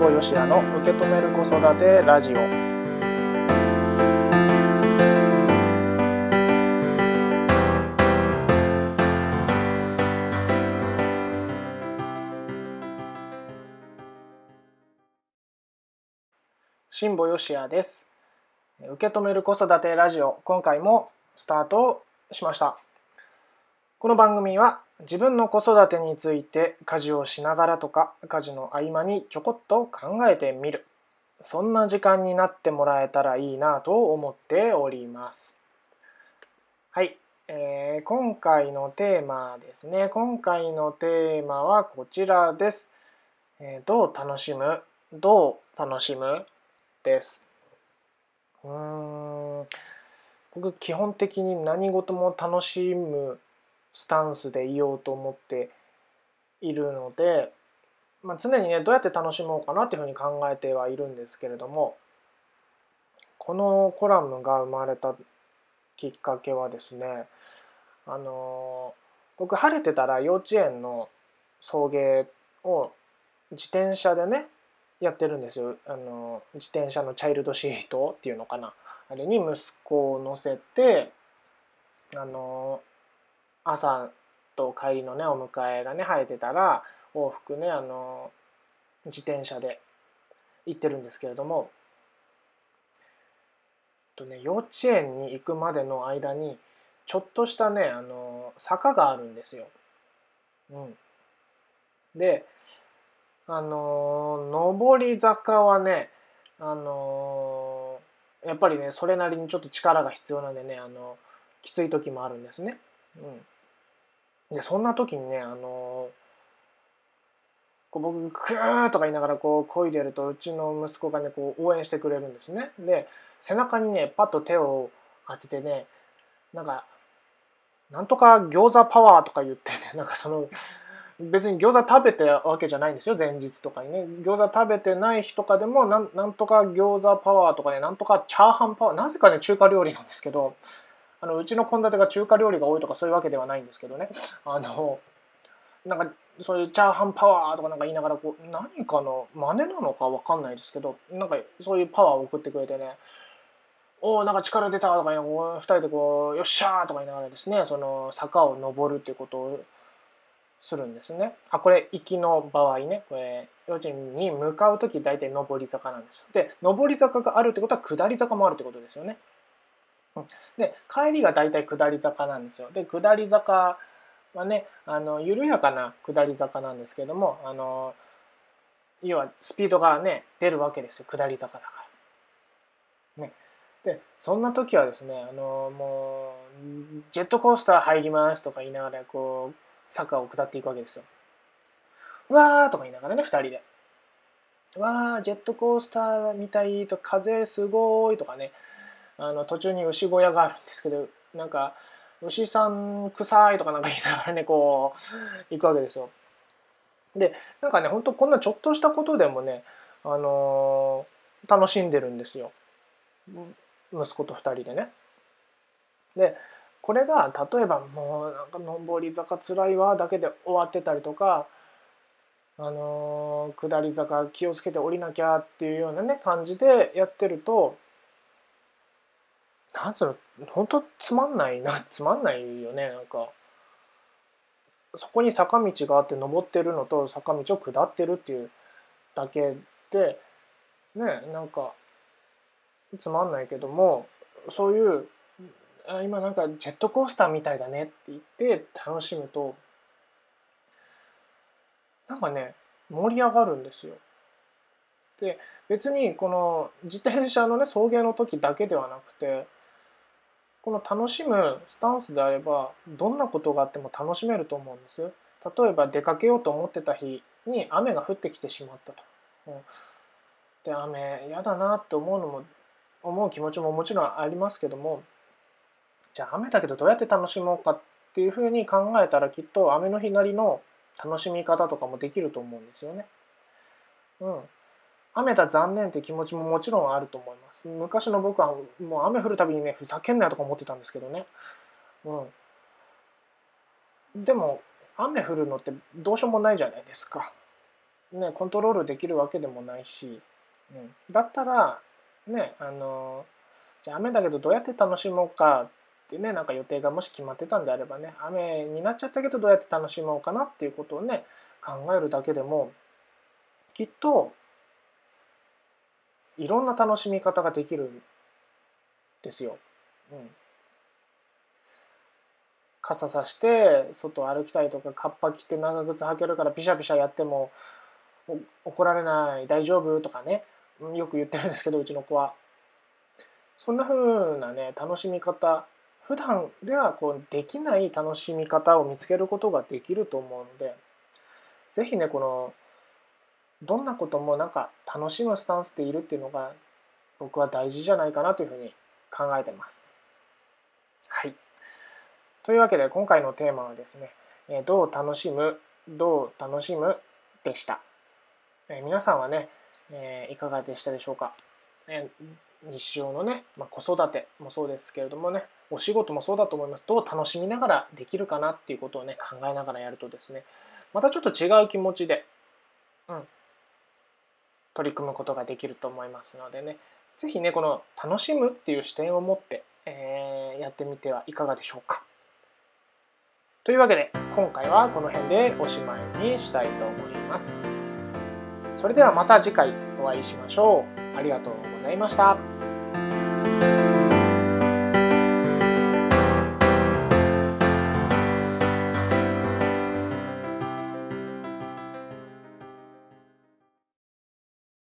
保よしやの受け止める子育てラジオ。辛坊よしやです。受け止める子育てラジオ今回もスタートしました。この番組は自分の子育てについて家事をしながらとか家事の合間にちょこっと考えてみる。そんな時間になってもらえたらいいなと思っております。はい、えー、今回のテーマですね。今回のテーマはこちらです、えー、どう楽しむ？どう楽しむ？です。うん。僕基本的に何事も楽しむスタンスでいようと思っているので、まあ、常にねどうやって楽しもうかなっていうふうに考えてはいるんですけれどもこのコラムが生まれたきっかけはですねあの僕晴れてたら幼稚園の送迎を自転車でねやってるんですよ。あの自転車のチャイルドシートっていうのかな。あれに息子を乗せてあの朝と帰りのねお迎えがね生えてたら往復ねあの自転車で行ってるんですけれどもとね幼稚園に行くまでの間にちょっとしたねあの坂があるんですよ。うん、であの上り坂はねあのやっぱりねそれなりにちょっと力が必要なんでねあのきつい時もあるんですね。うん、でそんな時にねあのこう僕クーとか言いながらこう漕いでるとうちの息子がねこう応援してくれるんですね。で背中にねパッと手を当ててねなんかなんとか餃子パワーとか言ってね なんかその別に餃子食べてわけじゃないんですよ前日とかにね餃子食べてない日とかでもなんなんとか餃子パワーとかねなんとかチャーハンパワーなぜかね中華料理なんですけどあのうちの献立が中華料理が多いとかそういうわけではないんですけどねあのなんかそういうチャーハンパワーとかなんか言いながらこう何かの真似なのか分かんないですけどなんかそういうパワーを送ってくれてねおおなんか力出たとか言い2人でこうよっしゃーとか言いながらですねその坂を登るっていうことをするんですね。あこれ行きの場合ねこれ幼稚園に向かう時大体上り坂なんですよ。で上り坂があるってことは下り坂もあるってことですよね。で帰りが大体下り坂なんですよ。で下り坂はねあの緩やかな下り坂なんですけどもあの要はスピードがね出るわけですよ下り坂だから。ね、でそんな時はですねあのもうジェットコースター入りますとか言いながらこう坂を下っていくわけですよ。わーとか言いながらね、2人で。わー、ジェットコースターみたいと風すごいとかね、あの途中に牛小屋があるんですけど、なんか、牛さん臭いとかなんか言いながらね、こう、行くわけですよ。で、なんかね、ほんとこんなちょっとしたことでもね、あのー、楽しんでるんですよ。息子と2人でね。で、これが例えばもうなんか上り坂つらいわだけで終わってたりとかあのー、下り坂気をつけて降りなきゃっていうようなね感じでやってるとなんつうの本当つまんないな つまんないよねなんかそこに坂道があって登ってるのと坂道を下ってるっていうだけでねなんかつまんないけどもそういうあ今なんかジェットコースターみたいだねって言って楽しむとなんかね盛り上がるんですよ。で別にこの自転車のね送迎の時だけではなくてこの楽しむスタンスであればどんなことがあっても楽しめると思うんです。例えば出かけようと思ってた日に雨が降ってきてしまったと。で雨嫌だなって思うのも思う気持ちももちろんありますけどもじゃあ雨だけどどうやって楽しもうかっていうふうに考えたらきっと雨の日なりの楽しみ方とかもできると思うんですよね。うん。雨だ残念って気持ちももちろんあると思います。昔の僕はもう雨降るたびにねふざけんなよとか思ってたんですけどね。うん。でも雨降るのってどうしようもないじゃないですか。ね、コントロールできるわけでもないし、うん、だったらねあのじゃあ雨だけどどうやって楽しもうかってねなんか予定がもし決まってたんであればね雨になっちゃったけどどうやって楽しもうかなっていうことをね考えるだけでもきっといろんな楽しみ方ができるんですよ。うん、傘さして外歩きたいとかカッパ着て長靴履けるからピシャピシャやっても怒られない大丈夫とかねよく言ってるんですけどうちの子はそんな風なね楽しみ方普段ではこうできない楽しみ方を見つけることができると思うので是非ねこのどんなこともなんか楽しむスタンスでいるっていうのが僕は大事じゃないかなというふうに考えてます。はい。というわけで今回のテーマはですね、どう楽しむ、どう楽しむでした。え皆さんはね、えいかがでしたでしょうか。え日常のね、まあ、子育てもそうですけれどもね、お仕事もそうだと思います。どう楽しみながらできるかなっていうことをね、考えながらやるとですね、またちょっと違う気持ちで、うん、取り組むことができると思いますのでね、是非ね、この楽しむっていう視点を持って、えー、やってみてはいかがでしょうか。というわけで、今回はこの辺でおしまいにしたいと思います。それではまた次回お会いしましょう。ありがとうございました。